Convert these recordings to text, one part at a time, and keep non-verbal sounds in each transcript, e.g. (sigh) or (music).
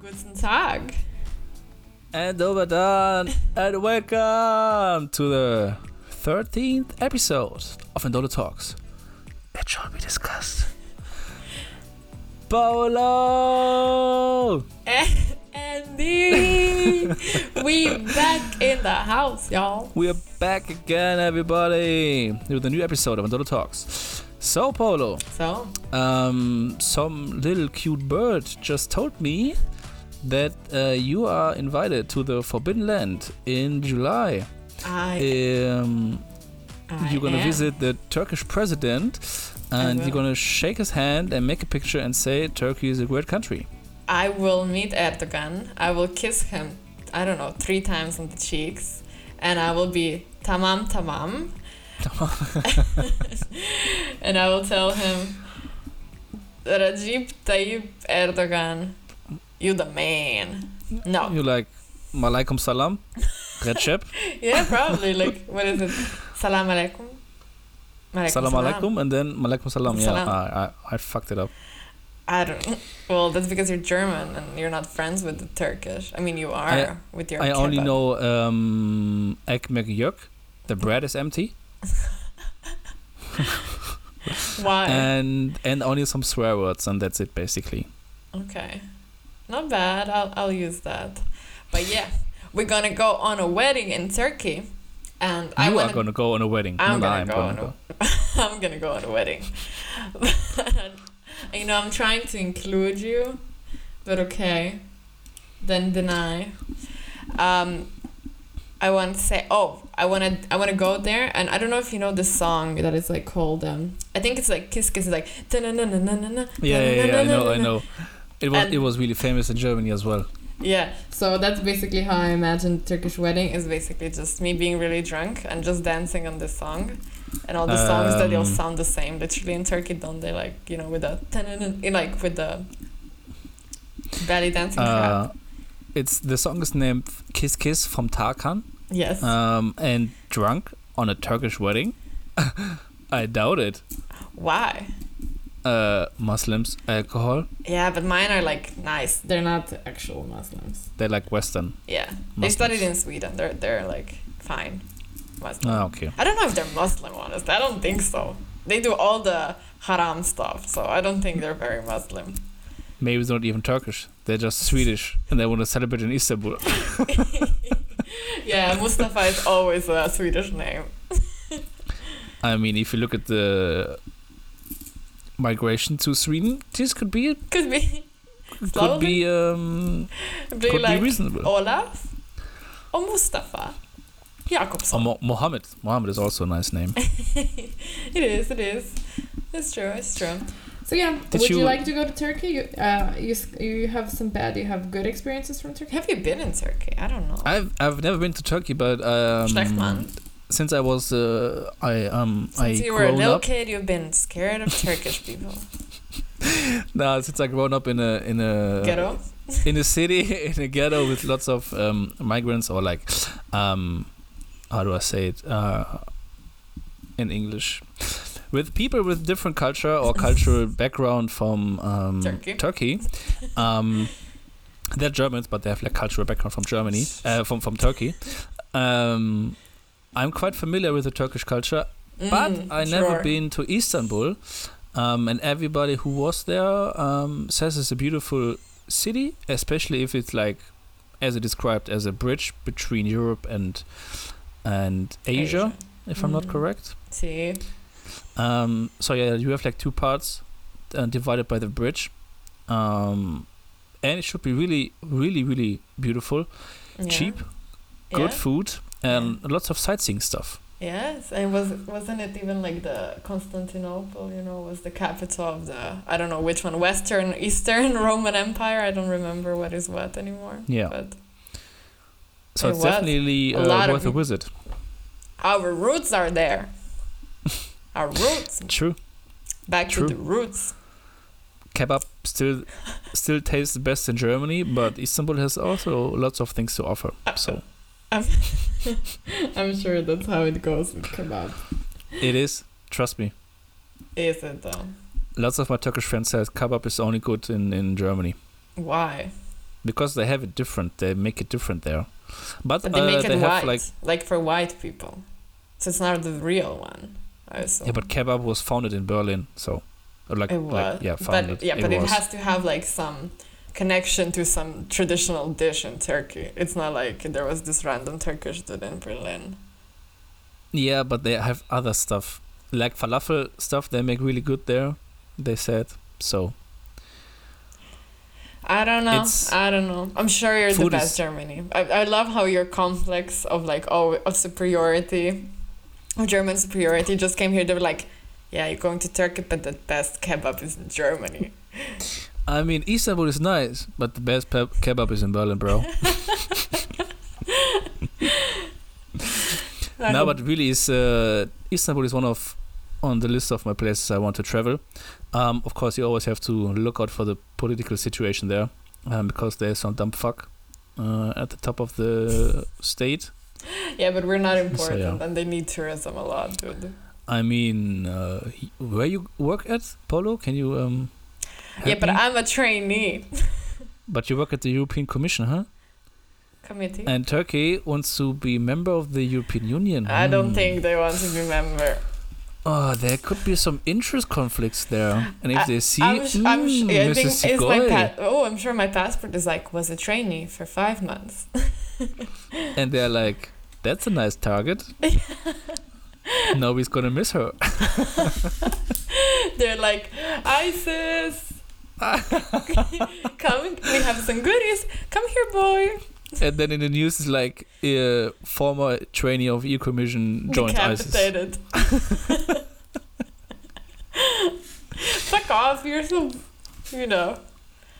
Guten Tag. And over done, and welcome to the 13th episode of Endolo Talks. It shall be discussed. Paolo! (laughs) Andy! we back in the house, y'all. We are back again, everybody, with a new episode of Endolo Talks. So, Paolo, So, um, some little cute bird just told me that uh, you are invited to the Forbidden Land in July. I, Um, I you're gonna am. visit the Turkish president and you're gonna shake his hand and make a picture and say Turkey is a great country. I will meet Erdogan. I will kiss him, I don't know, three times on the cheeks. And I will be tamam tamam. (laughs) (laughs) and I will tell him, Recep Tayyip Erdogan, you the man. No. You're like, Malaikum salam, Recep, (laughs) Yeah, probably. Like, what is it? Salam alaikum? Malaikum salam alaikum, and then Malaikum salam. Yeah, Salam. I, I, I fucked it up. I don't. Well, that's because you're German and you're not friends with the Turkish. I mean, you are I- with your. I only kebab. know um, ekmek yuk, the bread is empty, (laughs) why. and and only some swear words, and that's it basically. okay, not bad. I'll I'll use that. But yeah, we're gonna go on a wedding in Turkey, and I you want. are gonna go on a wedding. I'm gonna I'm go gonna on go. a. I'm gonna go on a wedding. (laughs) you know, I'm trying to include you, but okay, then deny. Um, I want to say, oh, I want to, I want to go there, and I don't know if you know the song that is like called, um, I think it's like Kiss Kiss, it's like. "Ta-na-na-na-na-na-na, Yeah, yeah, yeah. I know, I know. It was And- it was really famous in Germany as well. Yeah, so that's basically how I imagine Turkish wedding is basically just me being really drunk and just dancing on this song. And all the songs that they'll Um, sound the same. Literally in Turkey, don't they like, you know, with the like with the belly dancing Uh, crap. it's the song is named Kiss Kiss from Tarkan. Yes. Um, and drunk on a Turkish wedding. (laughs) I doubt it. Why? Uh, Muslims, alcohol. Yeah, but mine are like nice. They're not actual Muslims. They're like Western. Yeah. They studied in Sweden. They're they're like fine. Muslim. Ah, okay. I don't know if they're Muslim, honest. I don't think so. They do all the haram stuff, so I don't think they're very Muslim. Maybe it's not even Turkish. They're just Swedish, and they want to celebrate in Istanbul. (laughs) yeah, Mustafa is always a Swedish name. I mean, if you look at the migration to Sweden, this could be Could be could Slowly. be um be could like be reasonable. Olaf or Mustafa. Or Jakobsson. Mo- Mohammed. Mohammed is also a nice name. (laughs) it is, it is. It's true, it's true. So yeah, Did would you, you- like to go to Turkey? You, uh, you, you have some bad, you have good experiences from Turkey? Have you been in Turkey? I don't know. I've I've never been to Turkey, but um, Schlecht, man. Since I was uh, I um Since I you were a little up kid, you've been scared of Turkish people. (laughs) no since I grown up in a in a Ghetto? in a city (laughs) in a ghetto with lots of um, migrants or like um how do I say it uh, in English with people with different culture or (laughs) cultural background from um, Turkey. Turkey. Um, they're Germans, but they have like cultural background from Germany, uh, from from Turkey. Um, I'm quite familiar with the Turkish culture, but Mm, I never been to Istanbul. Um, and everybody who was there um, says it's a beautiful city, especially if it's like, as it described, as a bridge between Europe and and Asia, if I'm not Mm. correct. See, Um, so yeah, you have like two parts uh, divided by the bridge, um, and it should be really, really, really beautiful, yeah. cheap, good Yeah. food, and lots of sightseeing stuff. Yes, and was wasn't it even like the Constantinople? You know, was the capital of the I don't know which one, Western, Eastern (laughs) Roman Empire. I don't remember what is what anymore. Yeah. but So It it's definitely a uh, lot of worth a visit. our roots are there. (laughs) our roots, True. back True. to the roots. Kebab still still tastes best in Germany, but Istanbul has also lots of things to offer. So I'm, (laughs) I'm sure that's how it goes with kebab. it is. Trust me. Is it though? Lots of my Turkish friends say kebab is only good in, in Germany. Why? because they have it different. They make it different there, but, But they uh, make it they white, like like for white people. So it's not the real one. Assume. yeah, but kebab was founded in Berlin, so like it was. like yeah, founded. but yeah, but it has to have like some connection to some traditional dish in Turkey. It's not like there was this random Turkish dude in Berlin. Yeah, but they have other stuff like falafel stuff. They make really good there. They said so. I don't know. It's- I don't know. I'm sure you're the best is- Germany. I, I love how your complex of like oh of superiority, of German superiority just came here. They were like, yeah, you're going to Turkey, but the best kebab is in Germany. (laughs) I mean, Istanbul is nice, but the best pe- kebab is in Berlin, bro. (laughs) (laughs) No, but really, is uh, Istanbul is one of on the list of my places I want to travel. Um, of course, you always have to look out for the political situation there, um, because there's some dumb fuck uh, at the top of the state. yeah, but we're not important, yeah. and they need tourism a lot, dude. I mean, uh, where you work at Polo? Can you um? Yeah, but? I'm a trainee. (laughs) But you work at the European Commission, huh? Committee. And Turkey wants to be member of the European Union. I don't Hmm. think they want to be member. Oh, there could be some interest conflicts there. And if I- they see, I'm, sh- I'm mm, I think my pa- oh, I'm sure my passport is like was a trainee for five months. (laughs) and they're like, that's a nice target. (laughs) Nobody's gonna miss her. They're like ISIS. (laughs) Come, we have some goodies. Come here, boy. And then in the news, it's like, uh, former trainee of EU Commission joins ISIS. (laughs) Fuck off! You're so, you know.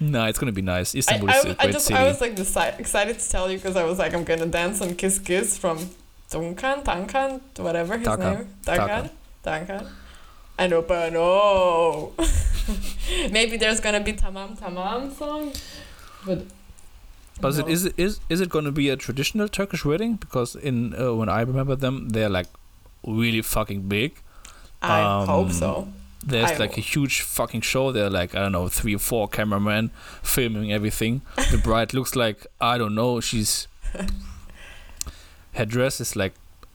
No, it's gonna be nice. Istanbul I, is a I great just city. I was like deci- excited to tell you because I was like I'm gonna dance on Kiss Kiss from Duncan Tankan whatever his Taka. name Tankan Tankan and open oh maybe there's gonna be Tamam Tamam song but But is no. it is it is is it going to be a traditional Turkish wedding? Because in uh, when I remember them, they're like really fucking big. I hope um, so There's I like a huge fucking show. There are like I don't know three or four cameramen filming everything. The (laughs) bride looks like I don't know. She's (laughs) her dress is like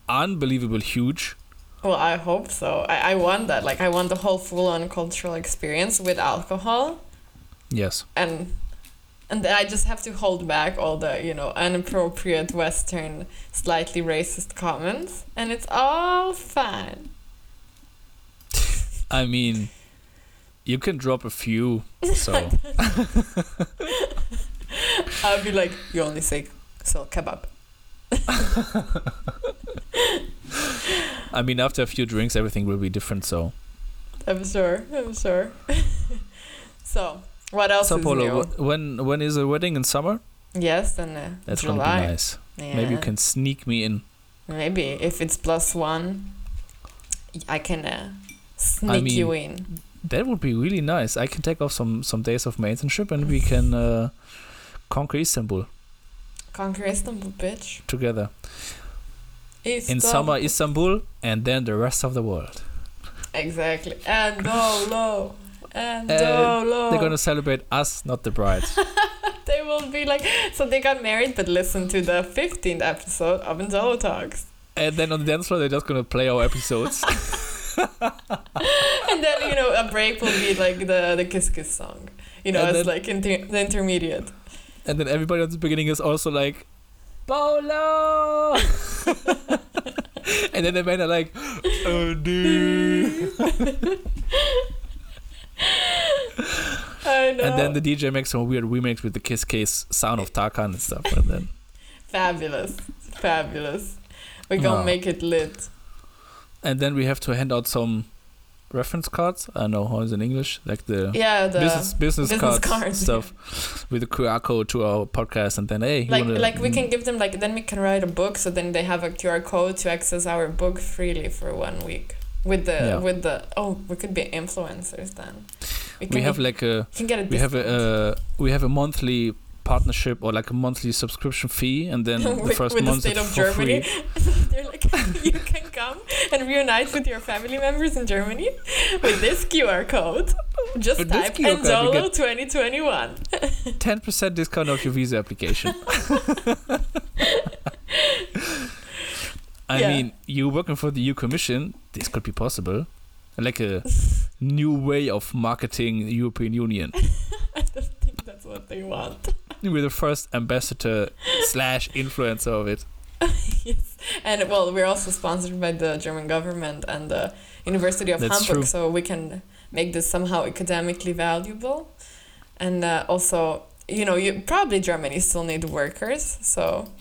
unbelievable huge. Well I hope so I, I want that like I want the whole full on cultural experience with alcohol Yes. and and then I just have to hold back all the you know inappropriate Western, slightly racist comments, and it's all fine. (laughs) I mean, you can drop a few. So (laughs) I'll be like, you only say so kebab. (laughs) I mean, after a few drinks, everything will be different. So I'm sure. I'm sure. (laughs) so what else Sao is Paulo, new? wh- when when is the wedding in summer? yes, and uh, That's July. gonna be nice. Yeah. Maybe you can sneak me in. Maybe if it's plus one, I can uh, sneak mean- you in. That would be really nice. I can take off some some days of my internship and we can uh, conquer Istanbul Conquer Istanbul, bitch. together. In summer, Istanbul, and then the rest of the world. Exactly. And Dolo. And And Dolo. They're gonna celebrate us, not the bride. (laughs) They will be like, so they got married, but listen to the 15th episode of Endolo Talks. and then on the dance floor, they're just gonna play our episodes. (laughs) (laughs) And then, you know, a break will be like the, the Kiss Kiss song. You know, And it's then- like inter- the intermediate. and then everybody at the beginning is also like, Polo! (laughs) and then the men are like, oh, (laughs) dude. I know. And then the DJ makes some weird remix with the Kiss Case sound of Tarkan and stuff. And then Fabulous. Fabulous. We're gonna No. make it lit. and then we have to hand out some reference cards. I don't know how is in English, like the Yeah, the. business business, business cards, cards, stuff with the QR code to our podcast, and then hey, like wanna- like we can give them like then we can write a book so then they have a QR code to access our book freely for one week with the Yeah. with the oh we could be influencers then we have like a can get a we have a uh, we have a monthly partnership or like a monthly subscription fee, and then (laughs) the first with the month state of for Germany. (laughs) free. They're like, (laughs) you can come and reunite with your family members in Germany with this QR code. Just With type Endolo 2021. 10% discount of your visa application. I Yeah. mean, you're working for the EU Commission, this could be possible. Like a new way of marketing the European Union. I don't think that's what they want. (laughs) We're the first ambassador slash influencer of it. (laughs) yes. And well, we're also sponsored by the German government and the University of That's Hamburg, true. so we can make this somehow academically valuable. And uh, also, you know, you probably Germany still need workers, so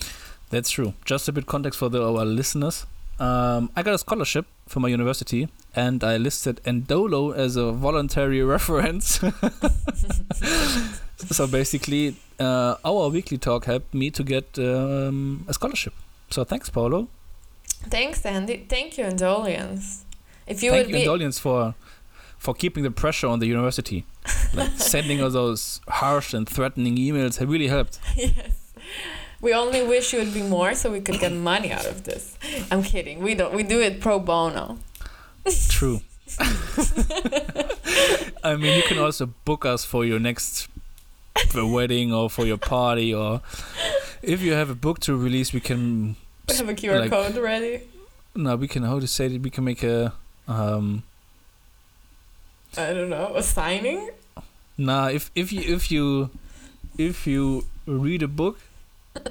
That's true. Just a bit context for the, our listeners. Um, I got a scholarship from my university, and I listed Endolo as a voluntary (laughs) reference. So basically, uh, our weekly talk helped me to get um, a scholarship. So thanks, Paulo. thanks, Andy. Thank you, Indolians. If you Thank would you, Indolians, for for keeping the pressure on the university. (laughs) Like sending all those harsh and threatening emails have really helped. (laughs) yes. We only wish you would be more so we could get money out of this. I'm kidding. We don't. We do it pro bono. True. (laughs) I mean, you can also book us for your next wedding or for your party, or if you have a book to release, we can. We have a QR like- code ready. No, we can. How to say it? We can make a. Um, I don't know. A signing? nah, if if you if you if you read a book (laughs)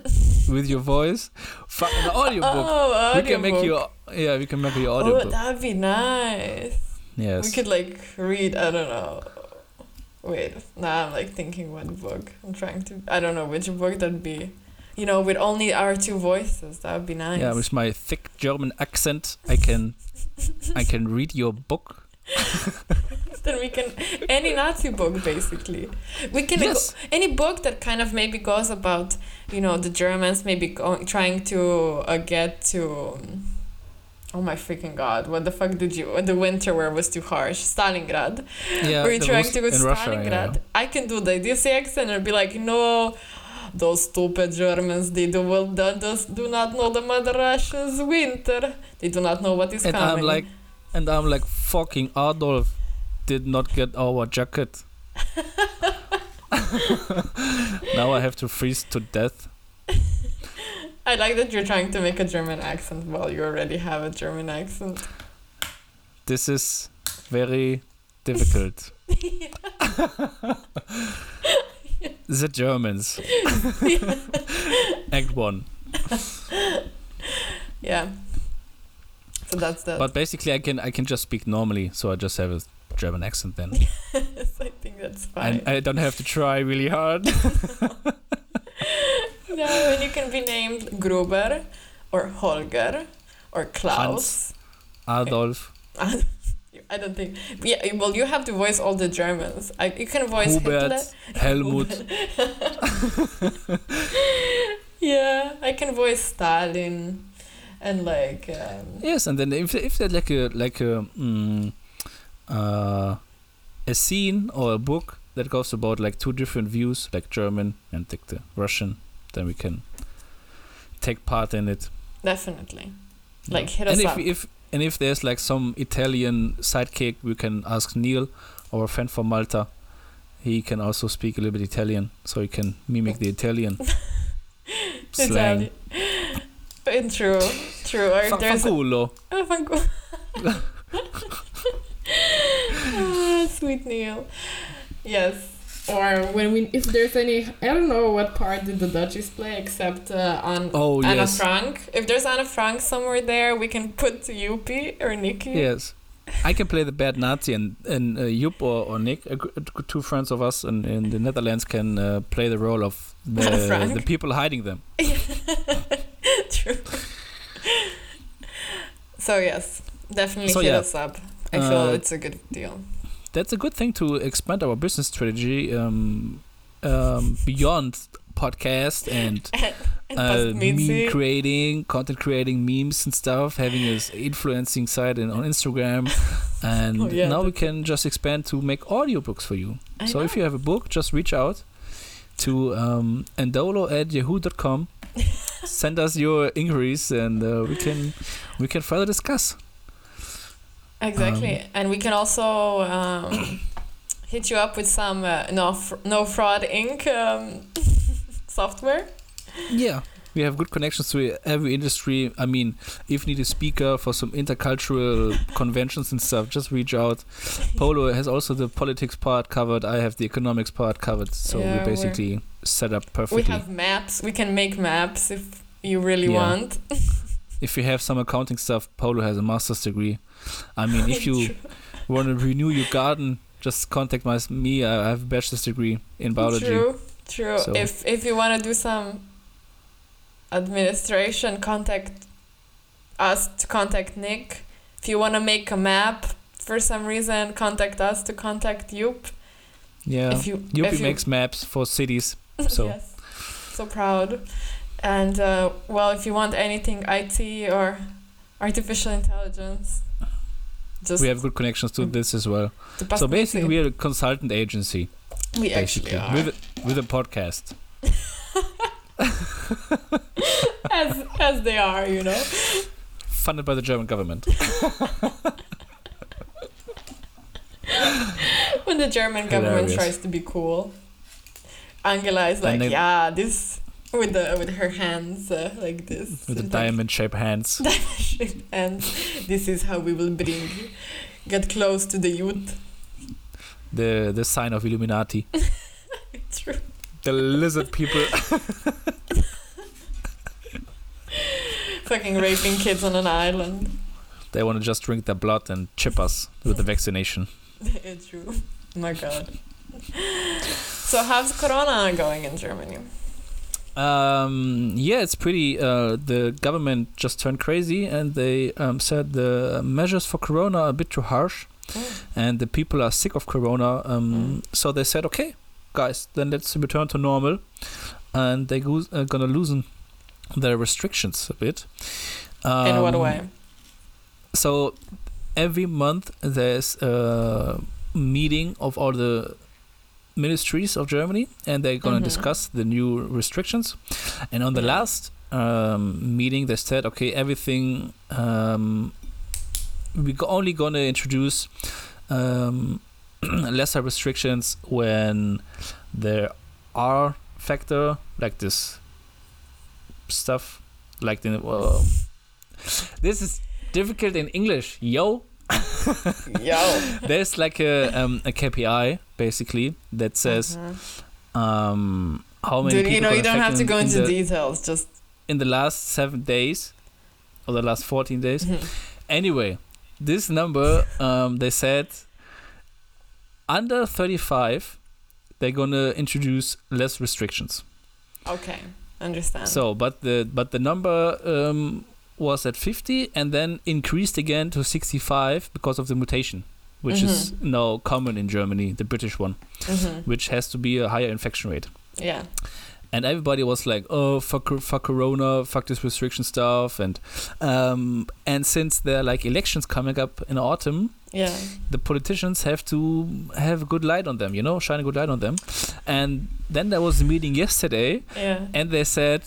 with your voice, fi- an audio book. Oh, we can make audiobook. you. Yeah, we can make your audio Oh, book. that'd be nice. Yes. We could like read. I don't know. Wait, now I'm like thinking what book. I'm trying to. I don't know which book that'd be. You know, with only our two voices, that would be nice. Yeah, with my thick German accent, I can (laughs) I can read your book. (laughs) then we can any Nazi book basically. We can Yes. any book that kind of maybe goes about you know the Germans maybe go, trying to uh, get to. um, Oh my freaking god! What the fuck did you? The winter where was too harsh. Stalingrad. Yeah. Were you trying to go to in Russia, Stalingrad? yeah. I can do the DC accent and be like, no, those stupid Germans, they do, do, does- do not know the mother Russians winter. They do not know what is And coming. I'm like, and I'm like, fucking Adolf did not get our jacket. (laughs) (laughs) now I have to freeze to death. I like that you're trying to make a German accent while you already have a German accent. This is very difficult. (laughs) the Germans. (laughs) Act one. Yeah. So that's that. But basically, I can I can just speak normally, so I just have a German accent then. (laughs) I think that's fine. and I don't have to try really hard. No, and you can be named Gruber or Holger or Klaus. Adolf, (laughs) I don't think. Yeah, well, you have to voice all the Germans. I, you can voice Hubert, Hitler. Helmut. (laughs) Yeah, I can voice Stalin, and like. Um, Yes, and then if if there's like a like a mm, uh, a scene or a book that goes about like two different views, like German and like the Russian, then we can take part in it. Definitely. Yeah. Like, hit and us if up. if and if there's like some Italian sidekick, we can ask Neil, our friend from Malta. He can also speak a little bit Italian, so he can mimic the Italian (laughs) slang. Italian. True, true. Or Fa- there's. fanculo. (laughs) Oh, fanculo. (laughs) ah, sweet Neil. Yes. Or when we, if there's any, I don't know what part did the Dutchies play except uh, on Oh Anna yes, Frank. If there's Anna Frank somewhere there, we can (laughs) put Yuppie or Nikki. yes. I can play the bad Nazi, and and uh, Joep or, or Nick, uh, two friends of us in, in the Netherlands, can uh, play the role of (laughs) the, the people hiding them. (laughs) True. so yes, definitely So, hit yeah. us up. I feel Uh, it's a good deal. That's a good thing to expand our business strategy um, um, beyond podcast and (laughs) uh, meme creating, content creating memes and stuff, having this influencing site in, on Instagram, (laughs) and Oh, yeah, now we can just expand to make audiobooks for you. I so if you have a book, just reach out to um, endolo at yahoo.com. (laughs) Send us your inquiries, and uh, we can we can further discuss. Exactly. Um, and we can also um, (coughs) hit you up with some uh, no fr- no fraud ink um, (laughs) software. Yeah. We have good connections to every industry. I mean, if you need a speaker for some intercultural (laughs) conventions and stuff, just reach out. Polo has also the politics part covered. I have the economics part covered. So Yeah, we're we're- basically set up perfectly. We have maps. We can make maps if you really Yeah. want. (laughs) if you have some accounting stuff, Polo has a master's degree. I mean, if (laughs) you want to renew your garden, just contact my, me. I have a bachelor's degree in biology. True, true. So- If if you want to do some administration, contact us to contact Nick. If you want to make a map for some reason, contact us to contact Joep. Yeah. If you Yuppie if you- makes maps for cities. (laughs) So yes, so proud. And uh, well, if you want anything IT or artificial intelligence, just we have good connections to mm. this as well. So basically, we are a consultant agency, we basically, actually are. with a, with a podcast. (laughs) as as they are, you know. funded by the German government. (laughs) when the German government Hilarious. tries to be cool, Angela is like, they- yeah, this (laughs) with the with her hands uh, like this with the It's like, diamond shaped hands. (laughs) and this is how we will bring get close to the youth. The the sign of Illuminati. (laughs) True. The lizard people. Fucking raping kids on an island. They want to just drink their blood and chip us with the vaccination. it's true. My God. So how's Corona going in Germany? Um, yeah, it's pretty. Uh, the government just turned crazy and they um, said the measures for Corona are a bit too harsh and the people are sick of Corona. Um, So they said, okay, guys, then let's return to normal. And they're go- uh, gonna loosen their restrictions a bit. in what Um, way? So every month there's a meeting of all the ministries of Germany, and they're gonna Mhm. discuss the new restrictions. And on the last um, meeting, they said, okay, everything. Um, we're only gonna introduce um, (clears throat) lesser restrictions when there are factor like this stuff, like the. Well, this is difficult in English, yo. (laughs) Yo. There's like a um, a KPI basically that says Uh-huh. um, how many Dude, people you know, you don't have to go in into the, details. Just in the last seven days or the last 14 days. (laughs) Anyway, this number um, they said under 35 they're gonna introduce less restrictions. okay, understand. So, but the but the number um, was at 50 and then increased again to 65 because of the mutation, which is Mm-hmm. now common in Germany, the British one, Mhm. which has to be a higher infection rate. yeah, And everybody was like, "Oh, fuck, fuck Corona, fuck this restriction stuff," and um, and since there are like elections coming up in autumn, yeah, the politicians have to have a good light on them, you know, shine a good light on them. And then there was a meeting yesterday, yeah. and they said,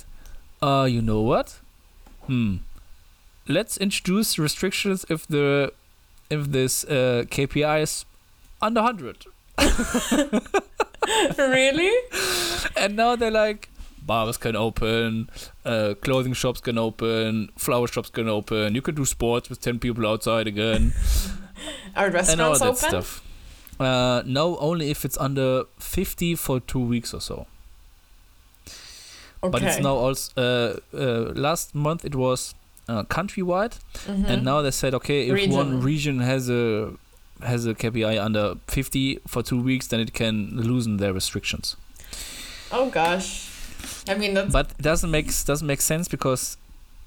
uh, you know what? Hmm. Let's introduce restrictions if the if this uh, KPI is under 100. (laughs) really? And now they're like, bars can open, uh, clothing shops can open, flower shops can open. You can do sports with 10 people outside again. (laughs) Are and all restaurants that open? stuff. Uh, no, only if it's under 50 for two weeks or so. Okay. But it's now also uh, uh, last month it was uh, countrywide, Mhm. and now they said okay, if Region. one region has a has a KPI under 50 for two weeks, then it can loosen their restrictions. Oh gosh. I mean that's But it doesn't make doesn't make sense because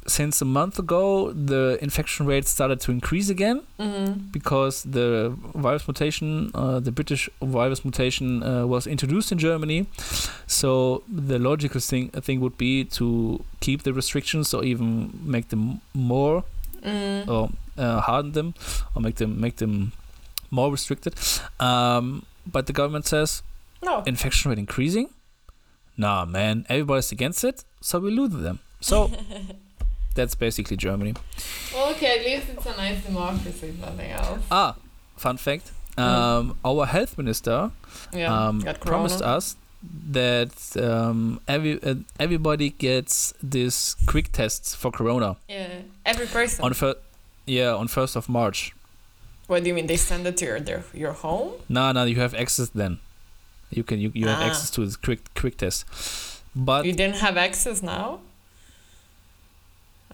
since a month ago the infection rate started to increase again mhm. because the virus mutation, uh, the British virus mutation, uh, was introduced in Germany. So the logical thing thing would be to keep the restrictions or even make them more Mm. or uh, harden them or make them make them more restricted. Um, but the government says No. infection rate increasing. Nah, man, everybody's against it, so we lose them. So (laughs) that's basically Germany. well, okay, at least it's a nice democracy, nothing else. Ah, fun fact. um, our health minister Yeah. um, promised us that um, every uh, everybody gets this quick tests for corona Yeah. Every person. on fir- yeah on first of March. what do you mean? They send it to your their, your home? No, no, you have access then. You can you, you have Ah. access to this quick quick test, but you didn't have access now.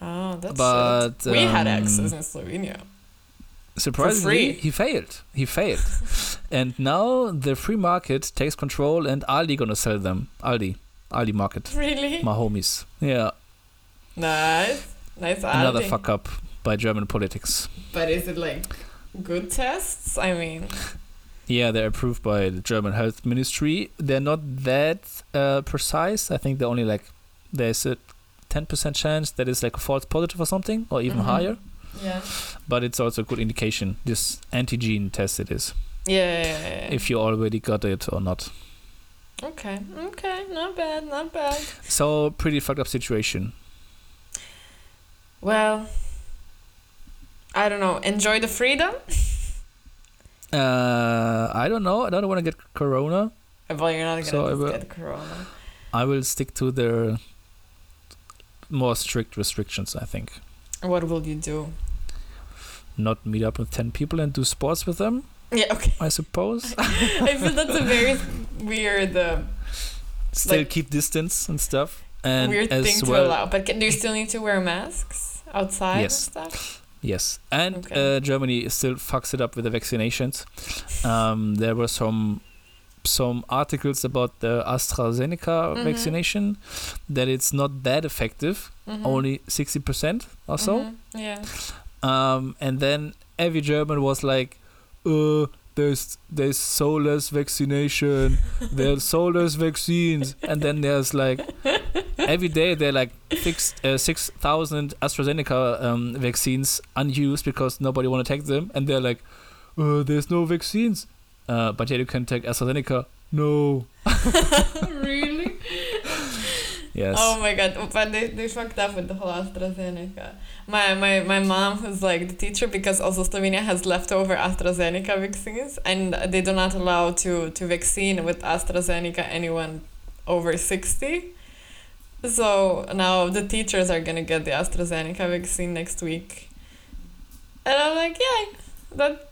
Oh, that's But. We had um, access in Slovenia. surprisingly he failed. He failed, (laughs) and now the free market takes control, and Aldi gonna sell them. Aldi, Aldi market, Really? my homies. Yeah, Nice. Nice another fuck up by German politics. But is it like good tests? I mean, Yeah, they're approved by the German Health Ministry. They're not that uh, precise. I think they're only like there's a ten percent chance that it's like a false positive or something, or even Mhm. higher. yeah. But it's also a good indication. This antigen test it is Yeah, yeah, yeah, if you already got it or not. Okay, okay, not bad, not bad. So pretty fucked up situation. Well, I don't know. Enjoy the freedom. Uh, I don't know. I don't want to get corona. Well, you're not gonna So I will- get corona. I will stick to the more strict restrictions. I think What will you do? not meet up with ten people and do sports with them. Yeah, okay. I suppose. (laughs) I feel that's a very weird, uh, Still Like- keep distance and stuff. And weird as thing to allow. But can, do you still need to wear masks outside Yes. and stuff? Yes, and Okay. uh, Germany still fucks it up with the vaccinations. (laughs) Um, there were some some articles about the AstraZeneca Mhm. vaccination that it's not that effective, Mhm. only sixty percent or so. Mhm, Yeah. Um, and then every German was like, uh, there's there's so less vaccination, (laughs) there's so less vaccines, and then there's like every day they're like six uh, six thousand AstraZeneca um, vaccines unused because nobody want to take them, and they're like, uh, there's no vaccines, uh, but yet you can take AstraZeneca. No. (laughs) really? Yes. Oh my god, but they, they fucked up with the whole AstraZeneca. My, my my mom who's like the teacher because also Slovenia has leftover AstraZeneca vaccines and they do not allow to, to vaccine with AstraZeneca anyone over 60. So now the teachers are gonna get the AstraZeneca vaccine next week. And I'm like, yeah, that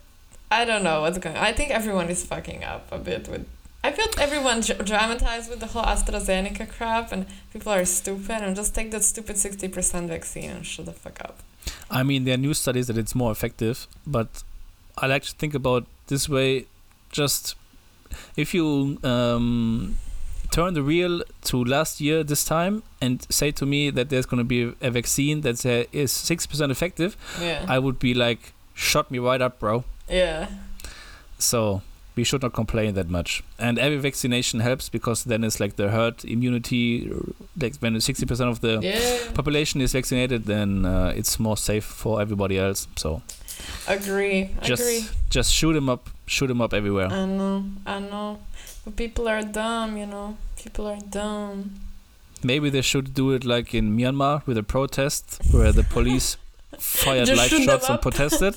I don't know what's going on. I think everyone is fucking up a bit with I feel everyone dr- dramatized with the whole AstraZeneca crap, and people are stupid. And just take that stupid sixty percent vaccine and shut the fuck up. I mean, there are new studies that it's more effective, but I like to think about this way. Just if you um, turn the wheel to last year this time and say to me that there's going to be a vaccine that uh, is six percent effective, Yeah. I would be like, "Shut me right up, bro." Yeah. So we should not complain that much. And every vaccination helps because then it's like the herd immunity. Like when sixty percent of the Yeah. population is vaccinated, then uh, it's more safe for everybody else. So Agree. just Agree. just shoot them up, shoot them up everywhere. I know. I know. But people are dumb. You know. People are dumb. Maybe they should do it like in Myanmar with a protest where the (laughs) police fired Just live shots and up. protested,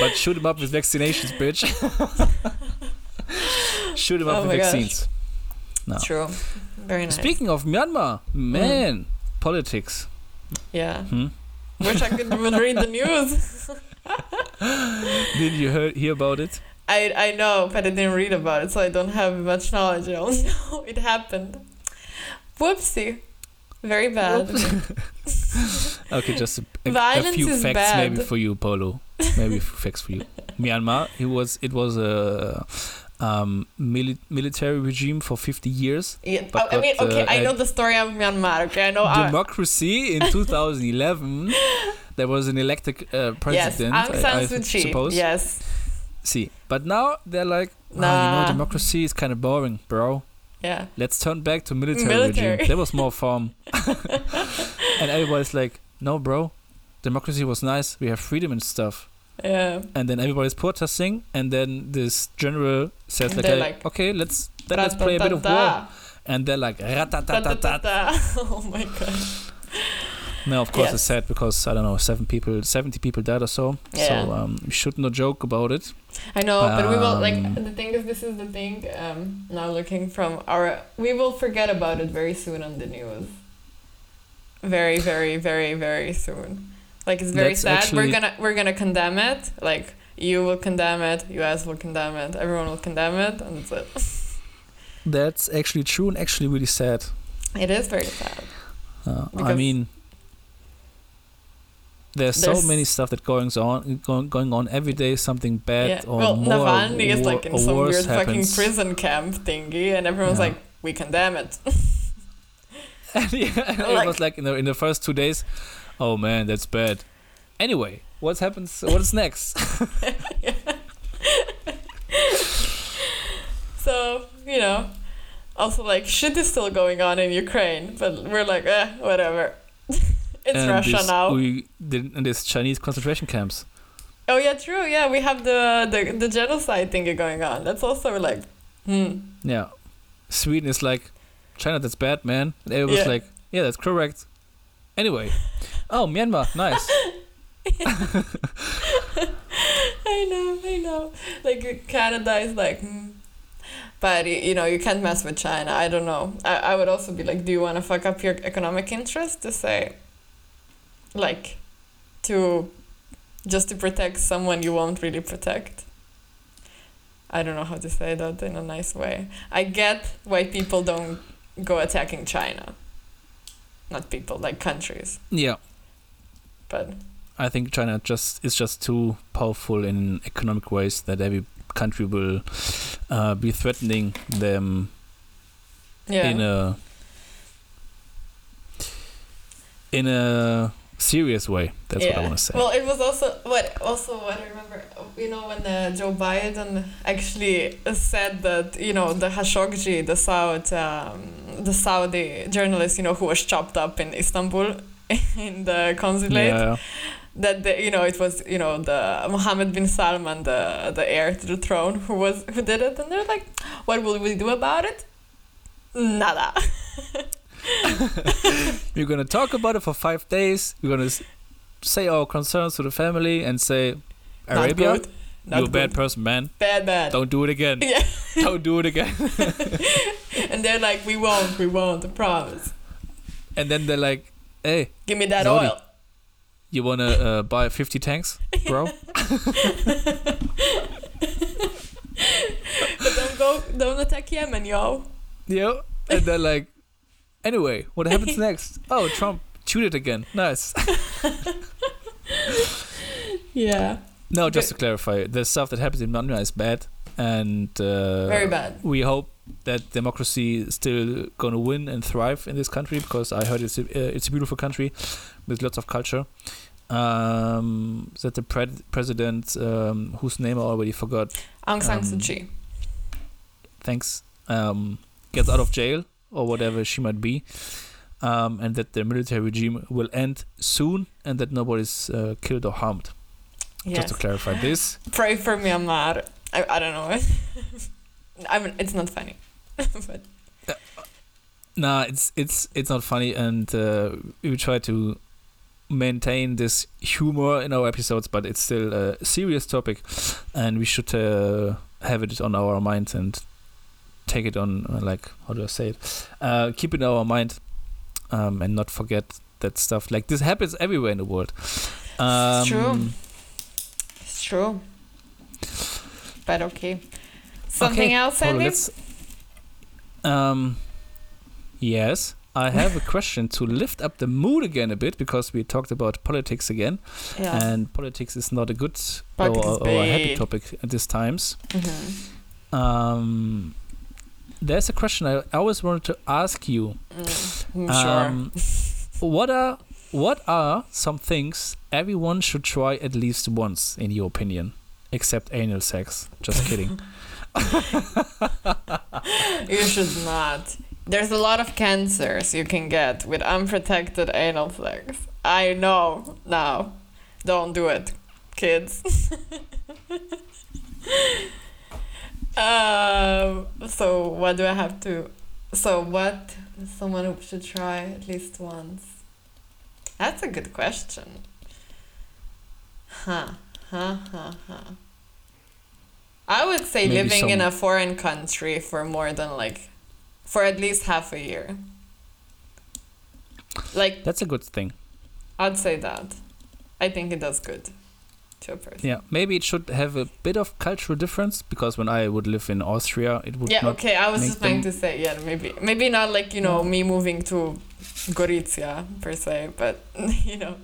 but shoot them up with vaccinations, bitch. (laughs) shoot them up Oh with vaccines. No. True. Very nice. Speaking of Myanmar, man, politics. Yeah. Hmm? Wish I could even read the (laughs) news. Did you hear, hear about it? I I know, but I didn't read about it, so I don't have much knowledge. I only know it happened. Whoopsie. Very bad. (laughs) Okay, just a, a, a few facts bad. maybe for you, Polo. Maybe a few facts for you. Myanmar, it was it was a um, mili- military regime for 50 years. Yeah, But I mean, okay, uh, I know uh, the story of Myanmar. Okay, I know. I, Democracy in (laughs) 2011. There was an elected uh, yes, president, Aung San I Suu Kyi. suppose. Yes. See, but now they're like, "Ah, you know, democracy is kind of boring, bro. Yeah. Let's turn back to military, Military. regime. There was more fun. (laughs) and everybody's like, no, bro, democracy was nice. We have freedom and stuff. Yeah. And then everybody's protesting, and then this general says like, like, okay, let's then let's play a bit of war. And they're like. (laughs) Oh my god. No, of course Yes. it's sad because I don't know, seven people, seventy people died or so. Yeah. So um, we should not joke about it. I know, but we will like Um, the thing is this is the thing. Um, now looking from our, we will forget about it very soon on the news. Very, very, very, very soon. Like it's very sad. we're gonna we're gonna condemn it. Like you will condemn it. U.S. will condemn it. Everyone will condemn it, and that's it. That's actually true and actually really sad. It is very sad. Uh, I mean, there's, so many stuff that goings on, going, going on every day. Something bad yeah. or Well, more Navalny is like in some weird fucking prison camp thingy, and everyone's Yeah. like, we condemn it. (laughs) and yeah, (laughs) and it was like in the in the first two days. Oh man, that's bad. Anyway, what happens? What's next? (laughs) So, you know, also like shit is still going on in Ukraine, but we're like, eh, whatever. It's And Russia this, now. We did in this Chinese concentration camps. oh yeah, true. Yeah, we have the the, the genocide thing going on. That's also like, hmm. Yeah, Sweden is like, China, that's bad, man. And everyone's Yeah. like, yeah, that's correct. Anyway, (laughs) oh Myanmar, nice. (laughs) (laughs) I know, I know. Like Canada is like, hmm. but you know, you can't mess with China. I don't know. I, I would also be like, do you want to fuck up your economic interest to say, like, to just to protect someone you won't really protect? I don't know how to say that in a nice way. I get why people don't go attacking China. Not people, like countries. Yeah, But I think China just is just too powerful in economic ways that every country will uh, be threatening them yeah. in a in a serious way. That's what I want to say. Well, it was also what also what I remember. You know when uh, Joe Biden actually said that you know the Khashoggi, the Saud, um, the Saudi journalist, you know who was chopped up in Istanbul (laughs) in the consulate. yeah, That the, you know it was you know the Mohammed bin Salman, the the heir to the throne, who was who did it, and they're like, what will we do about it? Nada. (laughs) (laughs) we're gonna talk about it for five days. We're gonna say our concerns to the family and say, Arabia, you're a bad person, man. Bad, bad. Don't do it again. Yeah. (laughs) Don't do it again. (laughs) and they're like, we won't, we won't, I promise. And then they're like, hey, Give me that Saudi. oil. you wanna uh, buy 50 tanks, bro? But don't go, don't attack Yemen, yo. Yeah. And they're like, anyway, what happens (laughs) next? Oh, Trump tweeted again. Nice. (laughs) (laughs) Yeah. No, just to clarify, the stuff that happens in Myanmar is bad, and uh, Very bad. We hope that democracy is still going to win and thrive in this country because I heard it's a, uh, it's a beautiful country with lots of culture. Um, that the pre- president, um, whose name I already forgot, Aung San Suu Um, Kyi. thanks, um, gets out of jail or whatever she might be, um, and that the military regime will end soon, and that nobody's uh, killed or harmed. Just to clarify this. Pray for Myanmar. I, I don't know. (laughs) I mean, it's not funny. (laughs) but Nah, it's it's it's not funny, and uh, we try to maintain this humor in our episodes, but it's still a serious topic, and we should uh, have it on our minds and take it on uh, like how do I say it? Uh, keep it in our mind, um, and not forget that stuff like this happens everywhere in the world. Um, true. it's true. But okay. Something okay, else, Andy? Um, yes, I have a question to lift up the mood again a bit because we talked about politics again, Yeah. and politics is not a good Politics or, or a happy topic at these times. Mhm. Um, there's a question I always wanted to ask you. Mm, sure. Um, what are what are some things everyone should try at least once, in your opinion, except anal sex? Just kidding. (laughs) (laughs) You should not. There's a lot of cancers you can get with unprotected anal sex. I know now. Don't do it, kids. (laughs) um, so, what do I have to. So, what someone should try at least once? That's a good question. Huh. Huh, huh, huh. I would say Maybe living in a foreign country for more than like for at least half a year. Like That's a good thing. I'd say that. I think it does good to a person. Yeah, maybe it should have a bit of cultural difference because when I would live in Austria, it would Yeah, okay. I was just trying to say, yeah, maybe, maybe not like you know me moving to Gorizia per se, but (laughs) you know,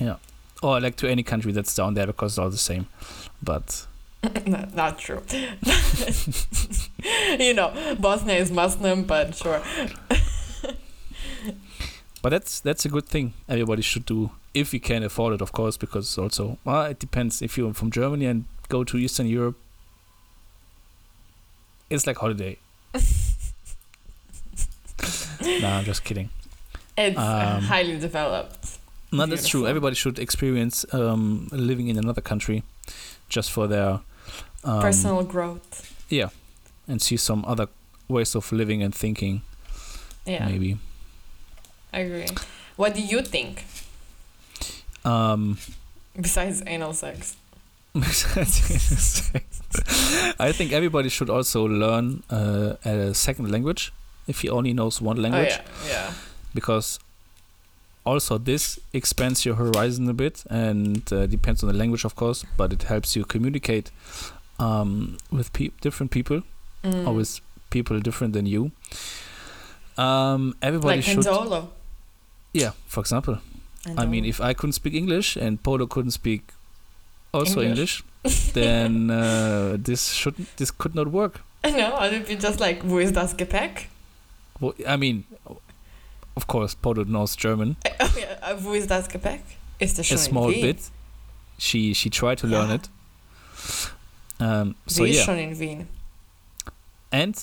Yeah, Or like to any country that's down there because it's all the same. But (laughs) not, not true. (laughs) you know, Bosnia is Muslim, but sure. But that's that's a good thing. Everybody should do if we can afford it, of course, because also well, it depends. If you're from Germany and go to Eastern Europe, it's like holiday. (laughs) no, I'm just kidding. It's Um, highly developed. No, that's true. Everybody should experience um, living in another country, just for their um, Personal growth. Yeah, and see some other ways of living and thinking. Yeah, Maybe. I agree. What do you think Um, (laughs) besides anal sex? I think everybody should also learn uh, a second language if he only knows one language, Oh yeah, yeah. because also this expands your horizon a bit and uh, depends on the language, of course, but it helps you communicate um, with pe- different people Mm. or with people different than you. Um, everybody like should, Penzolo. Yeah. For example, I mean, if I couldn't speak English and Polo couldn't speak also English. English, (laughs) then uh, this shouldn't this could not work. no, it'd be just like wo ist das Gepäck? Well, I mean, of course, Polo knows German (laughs) Oh yeah, uh, wo ist das Gepäck? Ist das schon a small bit. She she tried to learn Ja. it. Um, so yeah, schon in Wien. and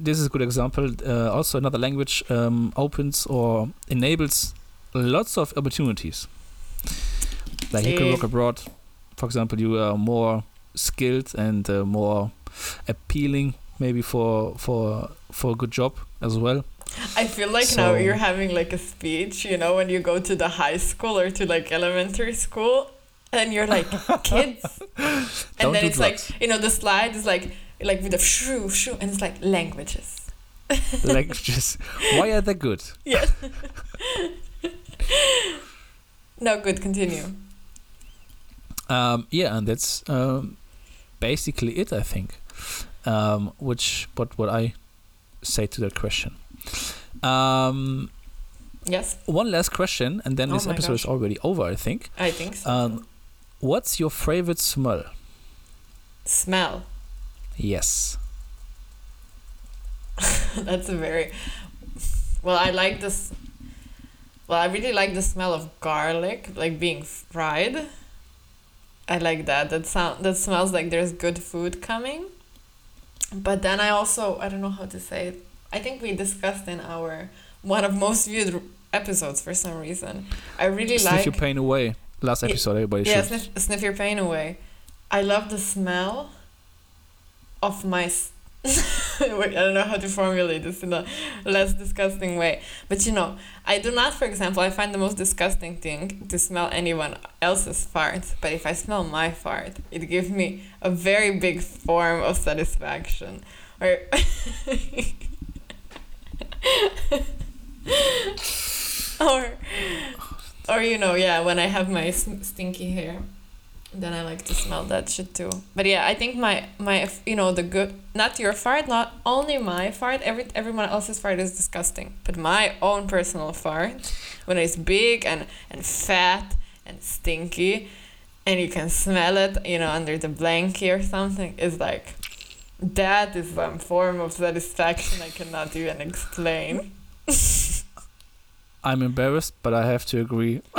this is a good example. Uh, also, another language um, opens or enables lots of opportunities. Like you can work abroad. For example, you are more skilled and uh, more appealing, maybe for for for a good job as well. I feel like now you're having like a speech, you know, when you go to the high school or to like elementary school, and you're like (laughs) kids, and then it's drugs. like you know the slide is like like with the shoo shoo, and it's like languages. (laughs) Languages. Why are they good? Yeah. (laughs) no, good. Continue. Um, yeah, and that's um, basically it, I think. Um, which what what I say to that question. Um, Yes, one last question, and then Oh this episode is already over, I think. I think so. Um, what's your favorite smell? Smell. Yes. (laughs) That's a very well. I like this. Well, I really like the smell of garlic, like being fried. I like that. That sound. That smells like there's good food coming. But then I also I don't know how to say it. I think we discussed in our one of most viewed episodes for some reason. I really Sniff like sniff your pain away. Last episode, everybody yeah, should. sniff, sniff your pain away. I love the smell of my. (laughs) Wait, I don't know how to formulate this in a less disgusting way. But you know, I do not, for example, I find the most disgusting thing to smell anyone else's fart. But if I smell my fart, it gives me a very big form of satisfaction. Or. (laughs) or or you know yeah when i have my stinky hair then i like to smell that shit too. But yeah i think my my you know the good not your fart not only my fart every everyone else's fart is disgusting. But my own personal fart when it's big and and fat and stinky and you can smell it you know under the blanket or something is like that is some form of satisfaction i cannot even explain. I'm embarrassed, but I have to agree. (laughs)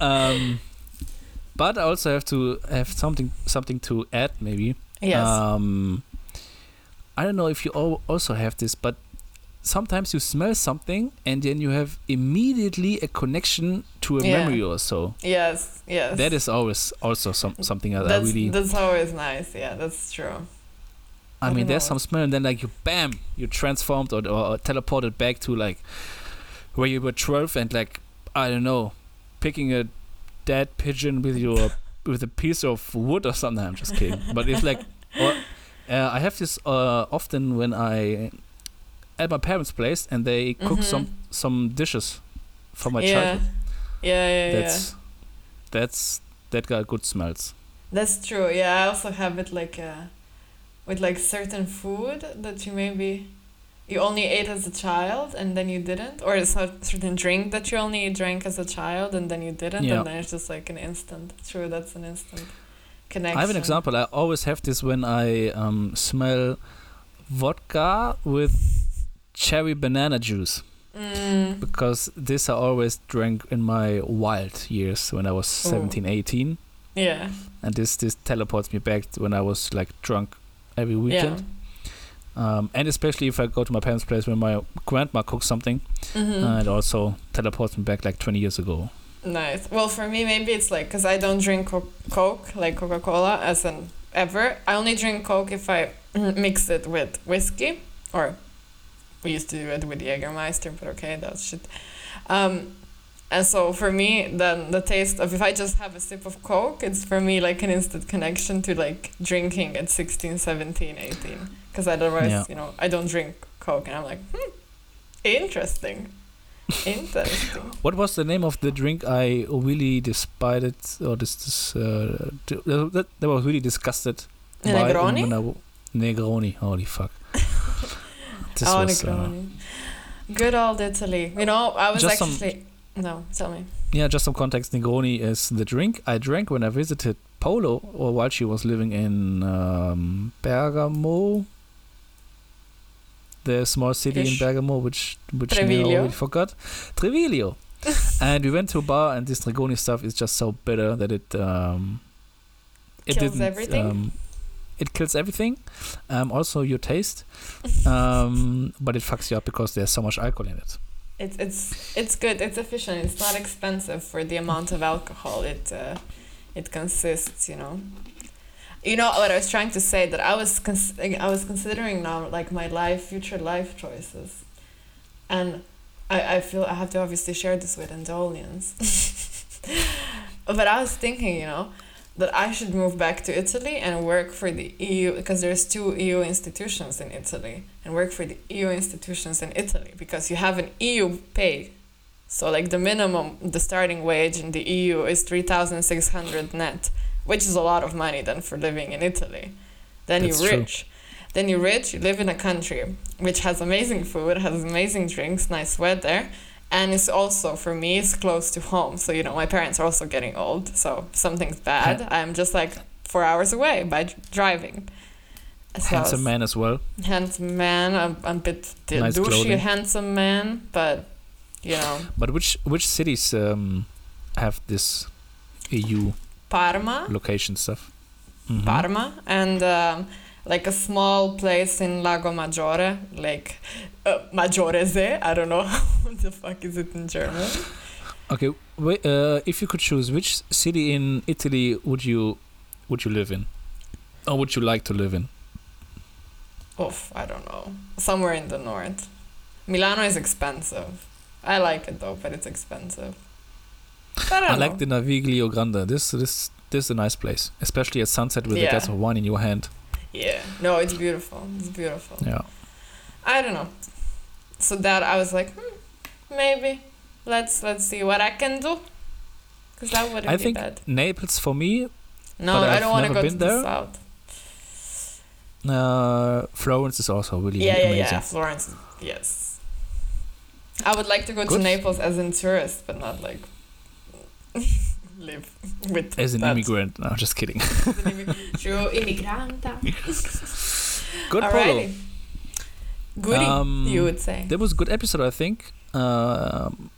um, but I also have to have something something to add, maybe. yes Um, I don't know if you al- also have this, but sometimes you smell something and then you have immediately a connection to a Yeah. memory or so. yes yes That is always also some something that I that's really that's always nice. Yeah, that's true. I I mean, there's some smell, and then like you, bam, you transformed or, or teleported back to like where you were 12, and like I don't know, picking a dead pigeon with your with a piece of wood or something. I'm just kidding, but it's like, or, uh, I have this uh, often when I at my parents' place, and they cook some Mhm. some dishes from my yeah. childhood. Yeah, yeah, yeah. That's that's that got good smells. That's true. Yeah, I also have it like uh, with like certain food that you maybe you only ate as a child and then you didn't, or it's a certain drink that you only drank as a child and then you didn't, Yeah. and then it's just like an instant. True, that's an instant connection. I have an example. I always have this when I um, smell vodka with cherry banana juice Mm, because this I always drank in my wild years when I was Oh. 17, 18. yeah. And this, this teleports me back to when I was like drunk every weekend. Yeah. Um, and especially if I go to my parents' place when my grandma cooks something, Mhm. uh, it also teleports me back like 20 years ago. Nice. Well, for me, maybe it's like because I don't drink co- Coke, like Coca Cola, as an ever. I only drink Coke if I (clears throat) mix it with whiskey, or we used to do it with Jägermeister, but okay, that's shit. Um, and so for me, then the taste of if I just have a sip of Coke, it's for me like an instant connection to like drinking at 16, 17, 18. Because otherwise, Yeah. you know, I don't drink Coke, and I'm like, hmm, interesting. Interesting. (laughs) What was the name of the drink I really despised or this, this uh, uh, that, that was really disgusted Negroni? Negroni. Holy fuck. (laughs) this oh, was uh, Negroni. Good old Italy. You know, I was Just some- actually. No, tell me. yeah. Just some context. Negroni is the drink I drank when I visited Polo or while she was living in um, Bergamo. The small city Ish. in Bergamo, which which I Treviglio. already forgot. Treviglio. (laughs) and we went to a bar, and this Negroni stuff is just so bitter that it um, it Kills didn't everything? um, it kills everything. Um, also your taste, (laughs) um, but it fucks you up because there's so much alcohol in it. It's it's it's good. It's efficient. It's not expensive for the amount of alcohol it uh, it consists. You know. You know what I was trying to say that I was cons- I was considering now like my life future life choices, and I I feel I have to obviously share this with Indolians. (laughs) but I was thinking, you know, that I should move back to Italy and work for the EU because there's two EU institutions in Italy and work for the EU institutions in Italy because you have an EU pay. So like the minimum the starting wage in the EU is 3600 net, which is a lot of money then for living in Italy. Then That's you're true. rich. Then you're rich, you live in a country which has amazing food, has amazing drinks, nice weather, and it's also for me it's close to home. So you know my parents are also getting old. So something's bad. I'm just like four hours away by driving. So Handsome man as well. handsome man. I'm, I'm a bit Nice douchey clothing. handsome man but you know. But which which cities um, have this EU parma. location stuff? Mhm. parma. And um, like a small place in lago maggiore like uh, maggiorese i don't know (laughs) what the fuck is it in german Okay, wait, uh, if you could choose, which city in Italy would you would you live in, or would you like to live in? Oof, I don't know. Somewhere in the north. Milano is expensive. I like it though, but it's expensive. I don't I like the Naviglio Grande. This this this is a nice place, especially at sunset with a glass of wine in your hand. Yeah. No, it's beautiful. It's beautiful. Yeah. I don't know. So that I was like, hmm, maybe let's let's see what I can do. Cause that wouldn't I be think bad. Naples for me. No, I I've don't want to go to the south. Uh, Florence is also really Yeah, yeah, amazing. yeah. Florence. Yes. I would like to go to Naples as a tourist, but not like live with As an that. immigrant, no, just kidding. (laughs) True immigranta. (laughs) Good polo. Alrighty. Goody, Um, you would say. That was a good episode, I think. Um,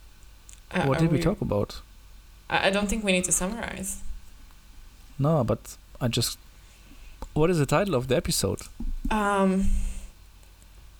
Uh, what did we talk about? I I don't think we need to summarize. No, but I just. What is the title of the episode? Um,